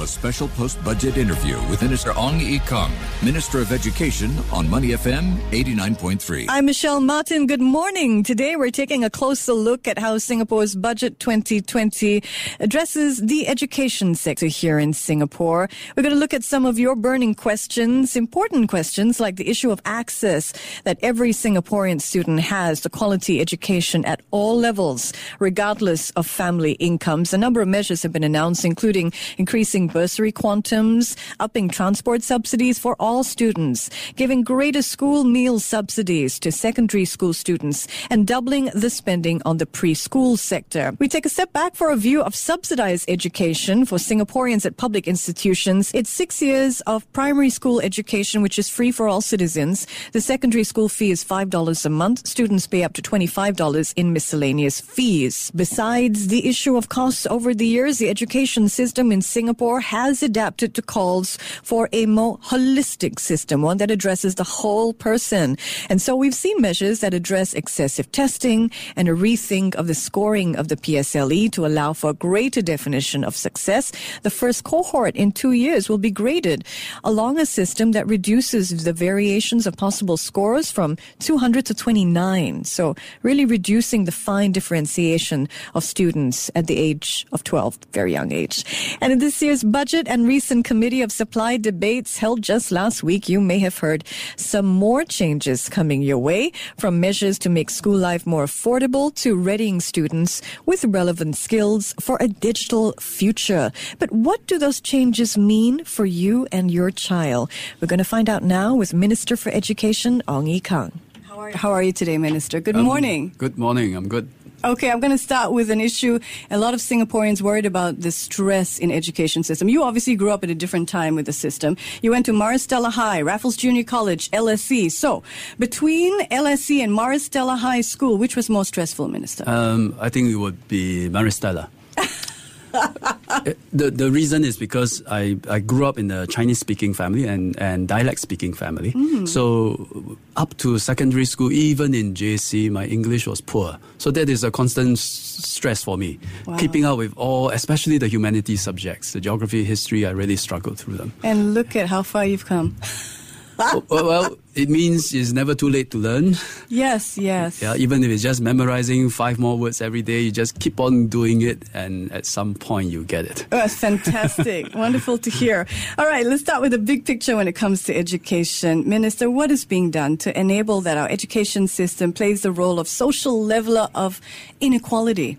A special post budget interview with Minister Ong Ye Kung, Minister of Education on Money FM 89.3. I'm Michelle Martin. Good morning. Today we're taking a closer look at how Singapore's Budget 2020 addresses the education sector here in Singapore. We're going to look at some of your burning questions, important questions like the issue of access that every Singaporean student has to quality education at all levels, regardless of family incomes. A number of measures have been announced, including increasing bursary quantums, upping transport subsidies for all students, giving greater school meal subsidies to secondary school students, and doubling the spending on the preschool sector. We take a step back for a view of subsidized education for Singaporeans at public institutions. It's six years of primary school education, which is free for all citizens. The secondary school fee is $5 a month. Students pay up to $25 in miscellaneous fees. Besides the issue of costs over the years, the education system in Singapore has adapted to calls for a more holistic system, one that addresses the whole person. And so we've seen measures that address excessive testing and a rethink of the scoring of the PSLE to allow for a greater definition of success. The first cohort in two years will be graded along a system that reduces the variations of possible scores from 200 to 29. So really reducing the fine differentiation of students at the age of 12, very young age. And in this year's budget and recent committee of supply debates held just last week, you may have heard some more changes coming your way from measures to make school life more affordable to readying students with relevant skills for a digital future. But what do those changes mean for you and your child? We're going to find out now with Minister for Education, Ong Ye Kung. How are, how are you today, Minister? Good Um, morning. Good morning. I'm good. Okay, I'm going to start with an issue. A lot of Singaporeans worried about the stress in education system. You obviously grew up at a different time with the system. You went to Maris Stella High, Raffles Junior College, LSE. So, between LSE and Maris Stella High School, which was more stressful, Minister? Um, I think it would be Maris Stella. the the reason is because I, I grew up in a Chinese speaking family and, and dialect speaking family. Mm. So up to secondary school, even in JC, my English was poor. So that is a constant s- stress for me. Wow. Keeping up with all, especially the humanities subjects, the geography, history, I really struggled through them. and look at how far you've come. well, well, it means it's never too late to learn. Yes, yes. Yeah, even if it's just memorizing five more words every day, you just keep on doing it, and at some point you get it. Oh, that's fantastic. Wonderful to hear. All right, let's start with the big picture when it comes to education. Minister, what is being done to enable that our education system plays the role of social leveler of inequality?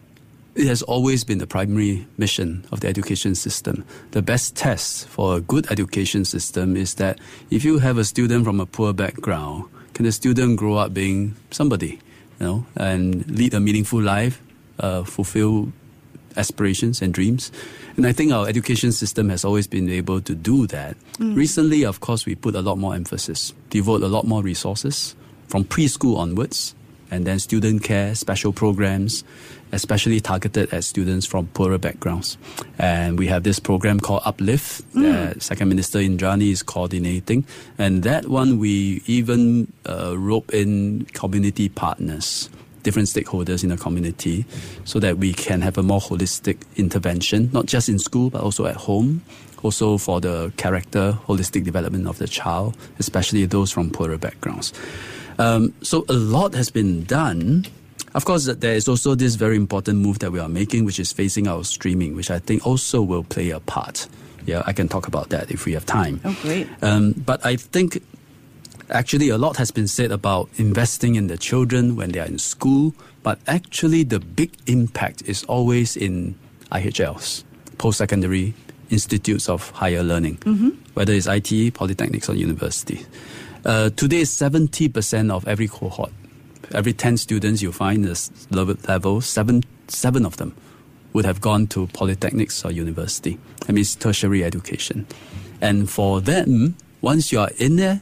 It has always been the primary mission of the education system. The best test for a good education system is that if you have a student from a poor background, can the student grow up being somebody, you know, and lead a meaningful life, uh, fulfill aspirations and dreams. And I think our education system has always been able to do that. Recently, of course, we put a lot more emphasis, devote a lot more resources from preschool onwards, and then student care, special programs, especially targeted at students from poorer backgrounds. And we have this program called Uplift that Second Minister Indranee is coordinating. And that one, we even uh, rope in community partners different stakeholders in the community so that we can have a more holistic intervention, not just in school, but also at home, also for the character, holistic development of the child, especially those from poorer backgrounds. Um, so a lot has been done. Of course, there is also this very important move that we are making, which is facing out streaming, which I think also will play a part. Yeah, I can talk about that if we have time. Oh, great. Um, but I think actually a lot has been said about investing in the children when they are in school, but actually the big impact is always in IHLs, post-secondary institutes of higher learning, whether it's ITE, polytechnics, or university. Uh, today, 70% of every cohort, every 10 students you find this level, seven, seven of them would have gone to polytechnics or university. That means tertiary education. And for them, once you are in there,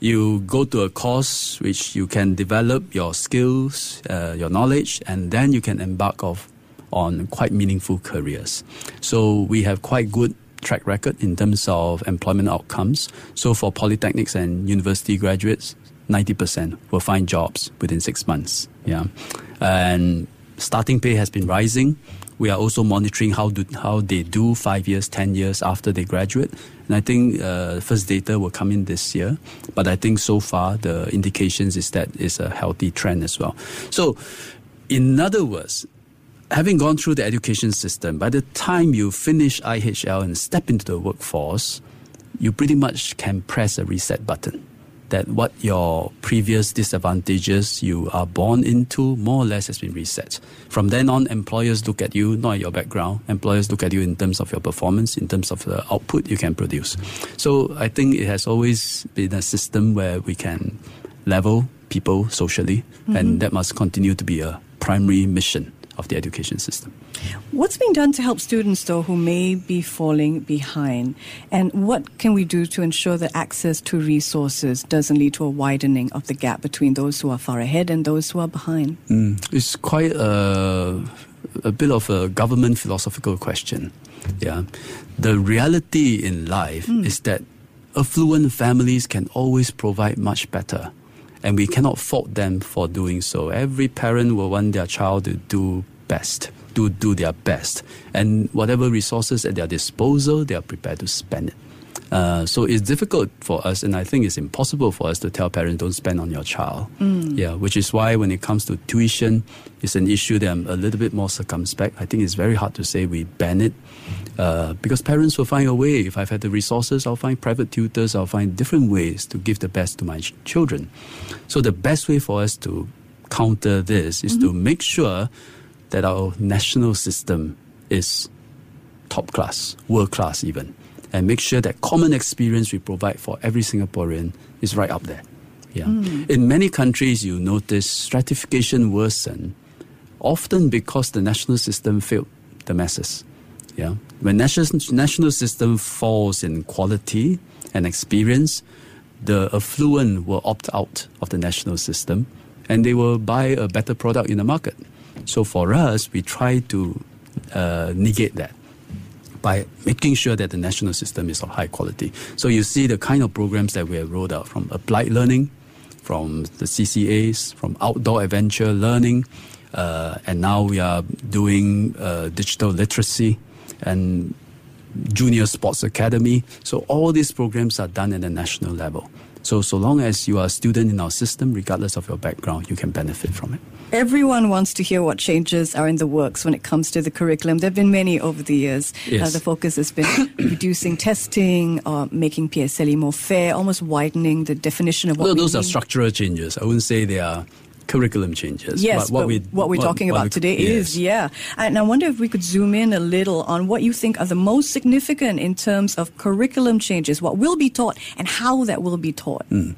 you go to a course which you can develop your skills, uh, your knowledge, and then you can embark off on quite meaningful careers. So we have quite good track record in terms of employment outcomes. So for polytechnics and university graduates, 90% will find jobs within six months. Yeah. And starting pay has been rising. We are also monitoring how do, how they do five years, ten years after they graduate, and I think uh, first data will come in this year. But I think so far the indications is that it's a healthy trend as well. So, in other words, having gone through the education system, by the time you finish IHL and step into the workforce, you pretty much can press a reset button that what your previous disadvantages you are born into more or less has been reset. From then on, employers look at you, not at your background. Employers look at you in terms of your performance, in terms of the output you can produce. So I think it has always been a system where we can level people socially, mm-hmm. and that must continue to be a primary mission of the education system. What's being done to help students, though, who may be falling behind? And what can we do to ensure that access to resources doesn't lead to a widening of the gap between those who are far ahead and those who are behind? Mm, it's quite a, a bit of a government philosophical question. Yeah. The reality in life mm. is that affluent families can always provide much better and we cannot fault them for doing so. Every parent will want their child to do best, to do their best, and whatever resources at their disposal, they are prepared to spend it. Uh, so it's difficult for us, and I think it's impossible for us to tell parents don't spend on your child. Mm. Yeah, which is why when it comes to tuition, it's an issue that I'm a little bit more circumspect. I think it's very hard to say we ban it uh, because parents will find a way. If I've had the resources, I'll find private tutors. I'll find different ways to give the best to my ch- children. So the best way for us to counter this is mm-hmm. to make sure that our national system is top class, world class even and make sure that common experience we provide for every Singaporean is right up there. Yeah. Mm. In many countries, you notice stratification worsen, often because the national system failed the masses. Yeah. When national national system falls in quality and experience, the affluent will opt out of the national system, and they will buy a better product in the market. So for us, we try to uh, negate that by making sure that the national system is of high quality. So you see the kind of programs that we have rolled out from applied learning, from the CCAs, from outdoor adventure learning, uh, and now we are doing uh, digital literacy and junior sports academy. So all these programs are done at a national level. So, so long as you are a student in our system, regardless of your background, you can benefit from it. Everyone wants to hear what changes are in the works when it comes to the curriculum. There have been many over the years. Uh, yes. Uh, the focus has been reducing testing, or making PSLE more fair, almost widening the definition of what. Well, those mean. are structural changes. I wouldn't say they are curriculum changes. Yes, what, we, what we're what, talking what about we, today yes. is, yeah. And I wonder if we could zoom in a little on what you think are the most significant in terms of curriculum changes, what will be taught, and how that will be taught. Mm.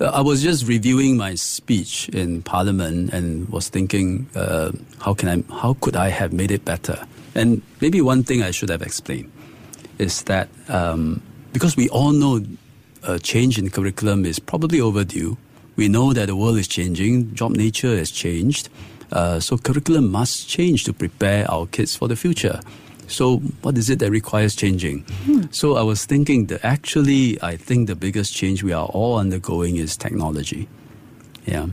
I was just reviewing my speech in Parliament and was thinking, uh, how can I, how could I have made it better? And maybe one thing I should have explained is that um, because we all know a change in curriculum is probably overdue. We know that the world is changing, job nature has changed, uh, so curriculum must change to prepare our kids for the future. So, what is it that requires changing? Hmm. So, I was thinking that actually, I think the biggest change we are all undergoing is technology. Yeah,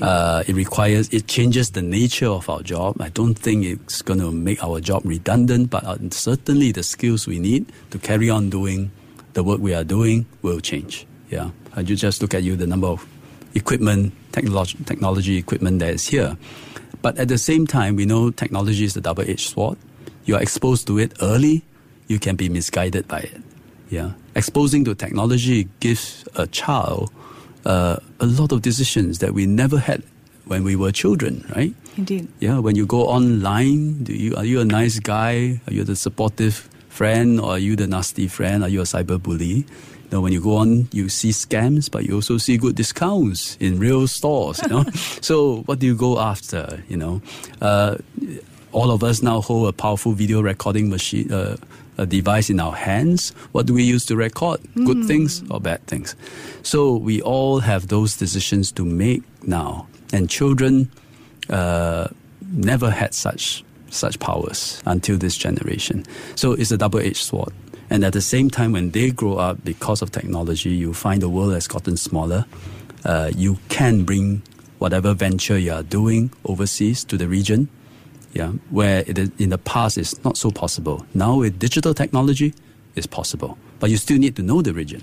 uh, it requires it changes the nature of our job. I don't think it's going to make our job redundant, but uh, certainly the skills we need to carry on doing the work we are doing will change. Yeah, and you just look at you the number of equipment, technology, technology equipment that is here. But at the same time, we know technology is a double-edged sword you are exposed to it early, you can be misguided by it. Yeah, exposing to technology gives a child uh, a lot of decisions that we never had when we were children, right? Indeed. Yeah, when you go online, do you are you a nice guy? Are you the supportive friend, or are you the nasty friend? Are you a cyber bully? Know, when you go on, you see scams, but you also see good discounts in real stores. You know, so what do you go after? You know, uh, all of us now hold a powerful video recording machine, uh, a device in our hands. What do we use to record? Mm. Good hmm. things or bad things? So we all have those decisions to make now, and children uh, never had such such powers until this generation. So it's a double-edged sword. And at the same time, when they grow up, because of technology, you find the world has gotten smaller. Uh, you can bring whatever venture you are doing overseas to the region yeah, where it in the past it's not so possible. Now with digital technology, it's possible, but you still need to know the region.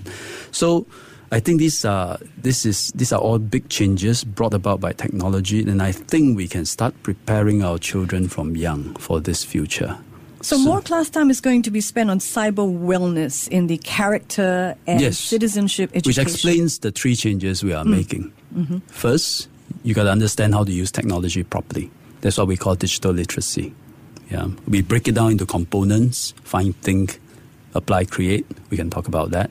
So I think these are this is these are all big changes brought about by technology, and I think we can start preparing our children from young for this future. So, so more class time is going to be spent on cyber wellness in the character and yes, citizenship education, which explains the three changes we are mm. making. Mm-hmm. First, you got to understand how to use technology properly. That's what we call digital literacy. Yeah, we break it down into components: find, think, apply, create. We can talk about that,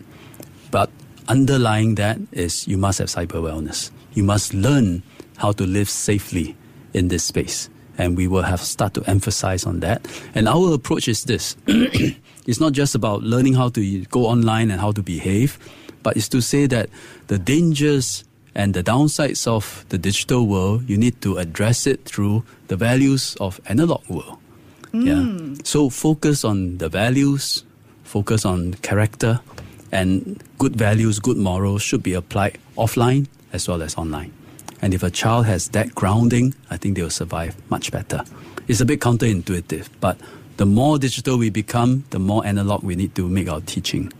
but underlying that is you must have cyber wellness. You must learn how to live safely in this space. And we will have start to emphasize on that. And our approach is this. it's not just about learning how to go online and how to behave, but it's to say that the dangers and the downsides of the digital world, you need to address it through the values of analog world. Mm. Yeah. So focus on the values, focus on character, and good values, good morals should be applied offline as well as online. And if a child has that grounding, I think they will survive much better. It's a bit counterintuitive, but the more digital we become, the more analog we need to make our teaching.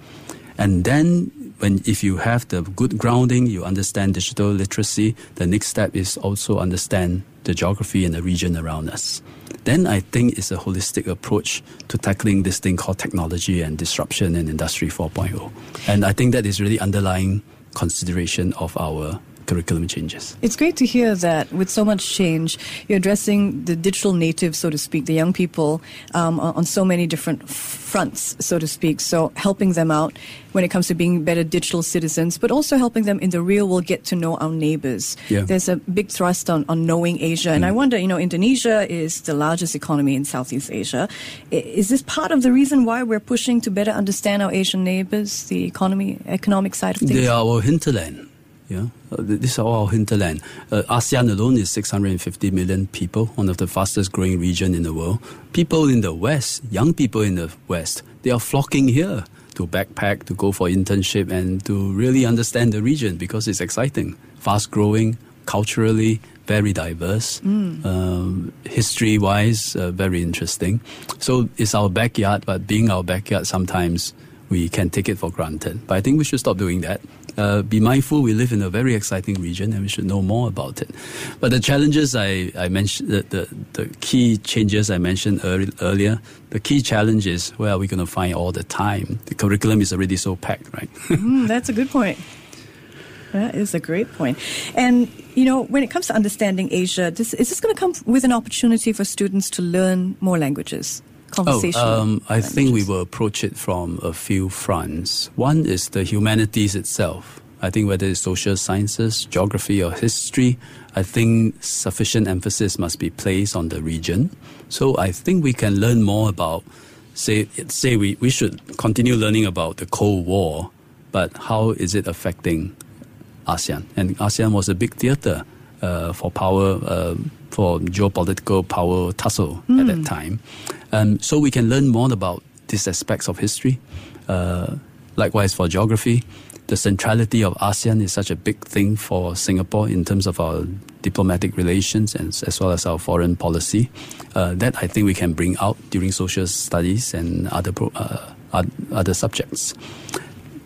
And then when if you have the good grounding, you understand digital literacy, the next step is also understand the geography and the region around us then I think it's a holistic approach to tackling this thing called technology and disruption in Industry 4.0. And I think that is really underlying consideration of our curriculum changes. It's great to hear that with so much change, you're addressing the digital natives, so to speak, the young people um, on so many different fronts, so to speak. So helping them out when it comes to being better digital citizens, but also helping them in the real world get to know our neighbors. Yeah. There's a big thrust on, on knowing Asia. And mm. I wonder, you know, Indonesia is the largest economy in Southeast Asia. Is this part of the reason why we're pushing to better understand our Asian neighbors, the economy, economic side of things? They are our hinterland. Yeah, uh, this is all our hinterland. Uh, ASEAN alone is 650 million people, one of the fastest growing region in the world. People in the West, young people in the West, they are flocking here to backpack, to go for internship, and to really understand the region because it's exciting, fast growing, culturally very diverse, mm. um, history wise, uh, very interesting. So it's our backyard, but being our backyard, sometimes we can take it for granted. But I think we should stop doing that uh, be mindful we live in a very exciting region and we should know more about it. But the challenges I, I mentioned, the, the, the key changes I mentioned early, earlier, the key challenge is where are we going to find all the time? The curriculum is already so packed, right? mm, that's a good point. That is a great point. And, you know, when it comes to understanding Asia, this, is this going to come with an opportunity for students to learn more languages? Conversation? Oh, um, I think we will approach it from a few fronts. One is the humanities itself. I think whether it's social sciences, geography, or history, I think sufficient emphasis must be placed on the region. So I think we can learn more about, say, say we, we should continue learning about the Cold War, but how is it affecting ASEAN? And ASEAN was a big theater uh, for power, uh, for geopolitical power tussle mm. at that hmm. time. Um, so we can learn more about these aspects of history. Uh, likewise for geography, the centrality of ASEAN is such a big thing for Singapore in terms of our diplomatic relations and as well as our foreign policy. Uh, that I think we can bring out during social studies and other pro, uh, other subjects.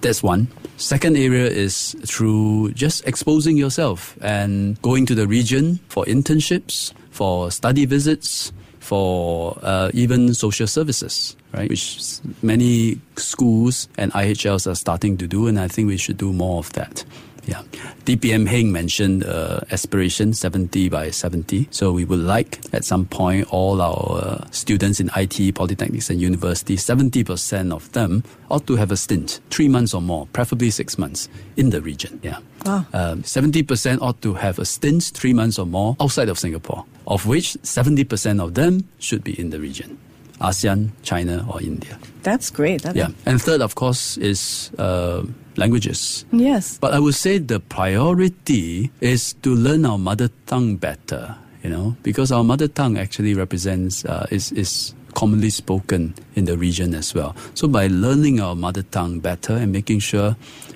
That's one. Second area is through just exposing yourself and going to the region for internships, for study visits, for uh, even social services, right? Which many schools and IHLs are starting to do, and I think we should do more of that. Yeah. DPM Heng mentioned uh, aspiration 70 by 70. So we would like at some point all our uh, students in ITE, polytechnics, and universities, 70% of them ought to have a stint, three months or more, preferably six months in the region. Yeah. Wow. Um, 70% ought to have a stint, three months or more, outside of Singapore, of which 70% of them should be in the region. ASEAN, China, or India. That's great. That yeah. And third, of course, is uh, languages. Yes. But I would say the priority is to learn our mother tongue better, you know, because our mother tongue actually represents, uh, is, is commonly spoken in the region as well. So by learning our mother tongue better and making sure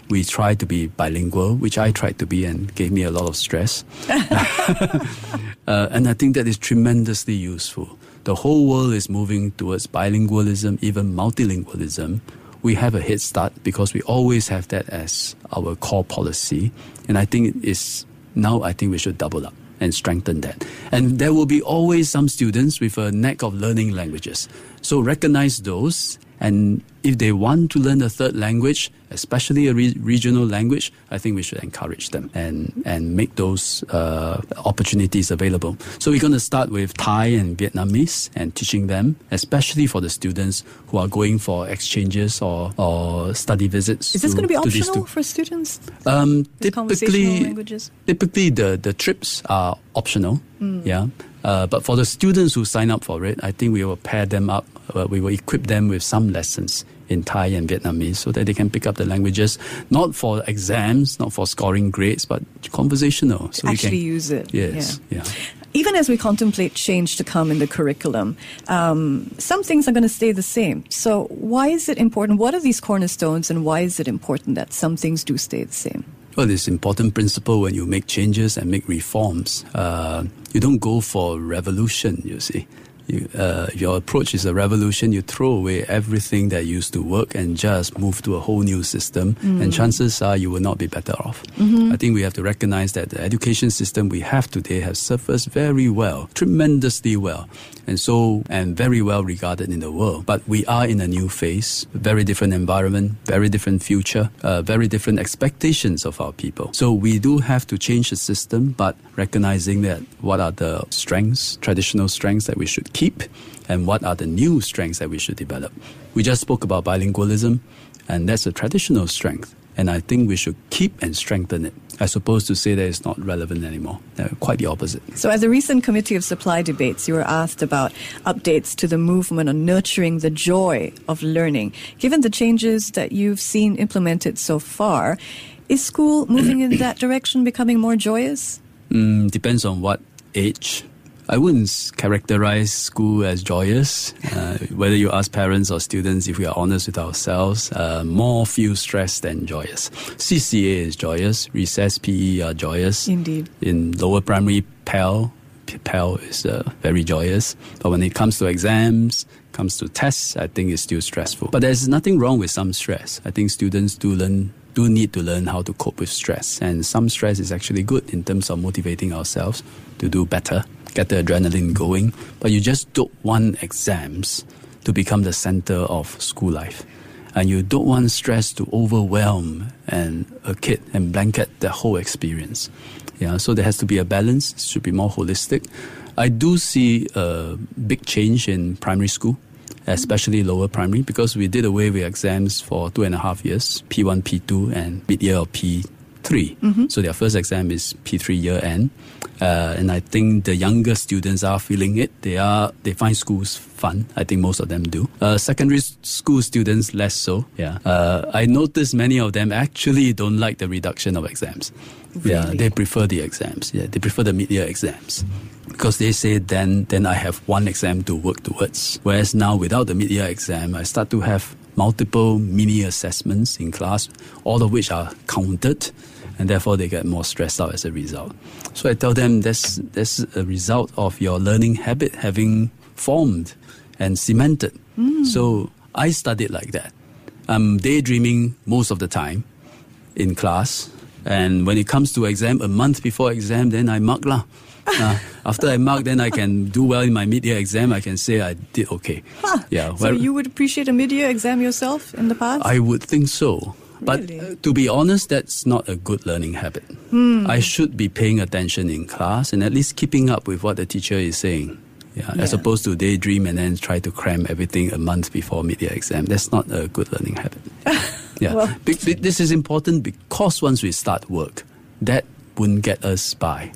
we try to be bilingual, which I tried to be and gave me a lot of stress. uh, and I think that is tremendously useful. The whole world is moving towards bilingualism, even multilingualism. We have a head start because we always have that as our core policy. And I think it's now I think we should double up and strengthen that. And there will be always some students with a knack of learning languages. So recognize those and if they want to learn a third language, especially a re- regional language, I think we should encourage them and, and make those uh, opportunities available. So we're going to start with Thai and Vietnamese and teaching them, especially for the students who are going for exchanges or, or study visits. Is this to, going to be optional two. for students? Um, typically, languages? typically the, the trips are optional. Mm. Yeah. Uh, but for the students who sign up for it, I think we will pair them up. Uh, we will equip them with some lessons in Thai and Vietnamese so that they can pick up the languages, not for exams, not for scoring grades, but conversational. So actually we can use it. Yes. Yeah. yeah. Even as we contemplate change to come in the curriculum, um, some things are going to stay the same. So why is it important? What are these cornerstones, and why is it important that some things do stay the same? Well, it's important principle when you make changes and make reforms. Uh, you don't go for revolution, you see. You, uh, your approach is a revolution. You throw away everything that used to work and just move to a whole new system. Mm. And chances are you will not be better off. Mm-hmm. I think we have to recognize that the education system we have today has us very well, tremendously well and so and very well regarded in the world. But we are in a new phase, very different environment, very different future, uh, very different expectations of our people. So we do have to change the system, but recognizing that what are the strengths, traditional strengths that we should keep, and what are the new strengths that we should develop. We just spoke about bilingualism, and that's a traditional strength. And I think we should keep and strengthen it, as opposed to say that it's not relevant anymore. Quite the opposite. So, at the recent Committee of Supply debates, you were asked about updates to the movement on nurturing the joy of learning. Given the changes that you've seen implemented so far, is school moving in that direction, becoming more joyous? Mm, depends on what age I wouldn't characterize school as joyous. Uh, whether you ask parents or students, if we are honest with ourselves, uh, more feel stressed than joyous. CCA is joyous. Recess PE are joyous. Indeed. In lower primary, PAL, PAL is uh, very joyous. But when it comes to exams, comes to tests, I think it's still stressful. But there's nothing wrong with some stress. I think students do learn do need to learn how to cope with stress. And some stress is actually good in terms of motivating ourselves to do better get the adrenaline going, but you just don't want exams to become the center of school life. And you don't want stress to overwhelm and a kid and blanket the whole experience. Yeah, so there has to be a balance. It should be more holistic. I do see a big change in primary school, especially lower primary, because we did away with exams for two and a half years, P1, P2, and mid-year or P3. Mm-hmm. So their first exam is P3 year end. Uh, and I think the younger students are feeling it. They are they find schools fun. I think most of them do. Uh, secondary school students less so. Yeah. Uh, I noticed many of them actually don't like the reduction of exams. Really? Yeah, they prefer the exams. Yeah, they prefer the mid-year exams because they say then then I have one exam to work towards. Whereas now without the mid-year exam, I start to have multiple mini assessments in class, all of which are counted and therefore they get more stressed out as a result. So I tell them that's, that's a result of your learning habit having formed and cemented. Mm. So I studied like that. I'm daydreaming most of the time in class. And when it comes to exam, a month before exam, then I mark lah. Uh, after I mark, then I can do well in my mid-year exam. I can say I did okay. Huh. Yeah. So you would appreciate a mid-year exam yourself in the past? I would think so. But really? to be honest, that's not a good learning habit. Hmm. I should be paying attention in class and at least keeping up with what the teacher is saying. Yeah, yeah. As opposed to daydream and then try to cram everything a month before mid-year exam. That's not a good learning habit. yeah. well, this is important because once we start work, that wouldn't get us by.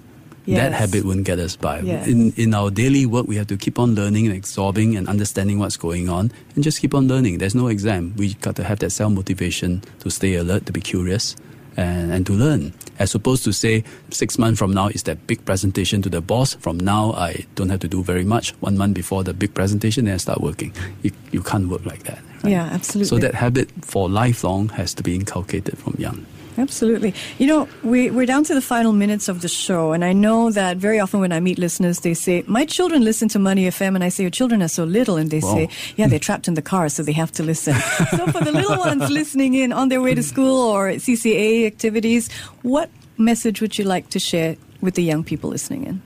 Yes. That habit wouldn't get us by. Yes. In, in our daily work, we have to keep on learning and absorbing and understanding what's going on and just keep on learning. There's no exam. We got to have that self motivation to stay alert, to be curious, and, and to learn. As opposed to say six months from now is that big presentation to the boss. From now I don't have to do very much. One month before the big presentation, then I start working. You, you can't work like that. Right? Yeah, absolutely. So that habit for lifelong has to be inculcated from young. Absolutely. You know, we, we're down to the final minutes of the show, and I know that very often when I meet listeners, they say, My children listen to Money FM, and I say, Your children are so little, and they say, Yeah, they're trapped in the car, so they have to listen. so for the little ones listening in on their way to school or CCA activities, what message would you like to share with the young people listening in?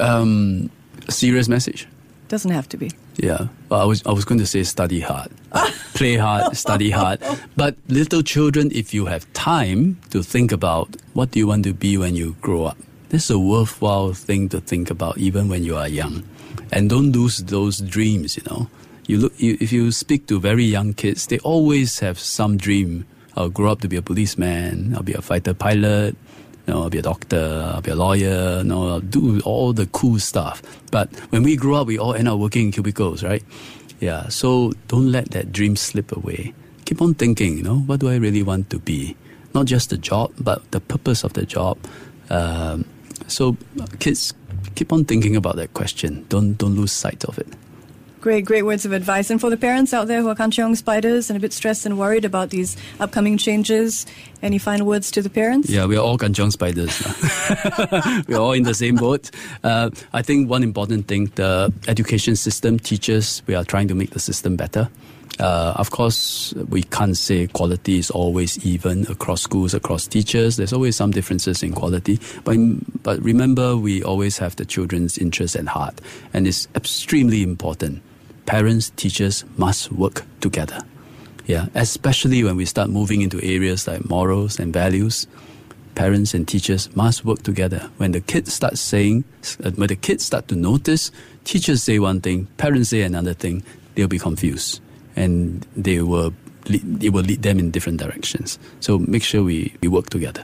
Um, a serious message. Doesn't have to be. Yeah, well, I was I was going to say study hard, play hard, study hard. But little children, if you have time to think about what do you want to be when you grow up, this is a worthwhile thing to think about even when you are young, and don't lose those dreams. You know, you look you, if you speak to very young kids, they always have some dream. I'll grow up to be a policeman. I'll be a fighter pilot you know, I'll be a doctor, I'll be a lawyer, you know, I'll do all the cool stuff. But when we grow up, we all end up working in cubicles, right? Yeah, so don't let that dream slip away. Keep on thinking, you know, what do I really want to be? Not just the job, but the purpose of the job. Um, so kids, keep on thinking about that question. Don't don't lose sight of it. Great, great words of advice. And for the parents out there who are kancheong spiders and a bit stressed and worried about these upcoming changes, any final words to the parents? Yeah, we're all kancheong spiders. we're all in the same boat. Uh, I think one important thing, the education system, teachers, we are trying to make the system better. Uh, of course, we can't say quality is always even across schools, across teachers. There's always some differences in quality. But, but remember, we always have the children's interest at heart. And it's extremely important parents, teachers must work together. Yeah, especially when we start moving into areas like morals and values, parents and teachers must work together. When the kids start saying, uh, when the kids start to notice, teachers say one thing, parents say another thing, they'll be confused, and they will it will lead them in different directions. So make sure we, we work together.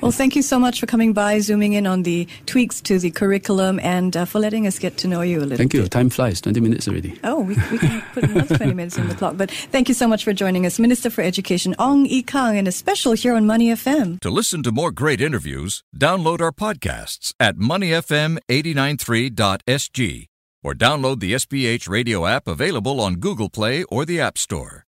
Well, thank you so much for coming by, zooming in on the tweaks to the curriculum, and uh, for letting us get to know you a little bit. Thank bit. you. Time flies, 20 minutes already. Oh, we, we can put another 20 minutes on the clock. But thank you so much for joining us, Minister for Education Ong Ye Kung, and a special here on Money FM. To listen to more great interviews, download our podcasts at moneyfm893.sg or download the SPH radio app available on Google Play or the App Store.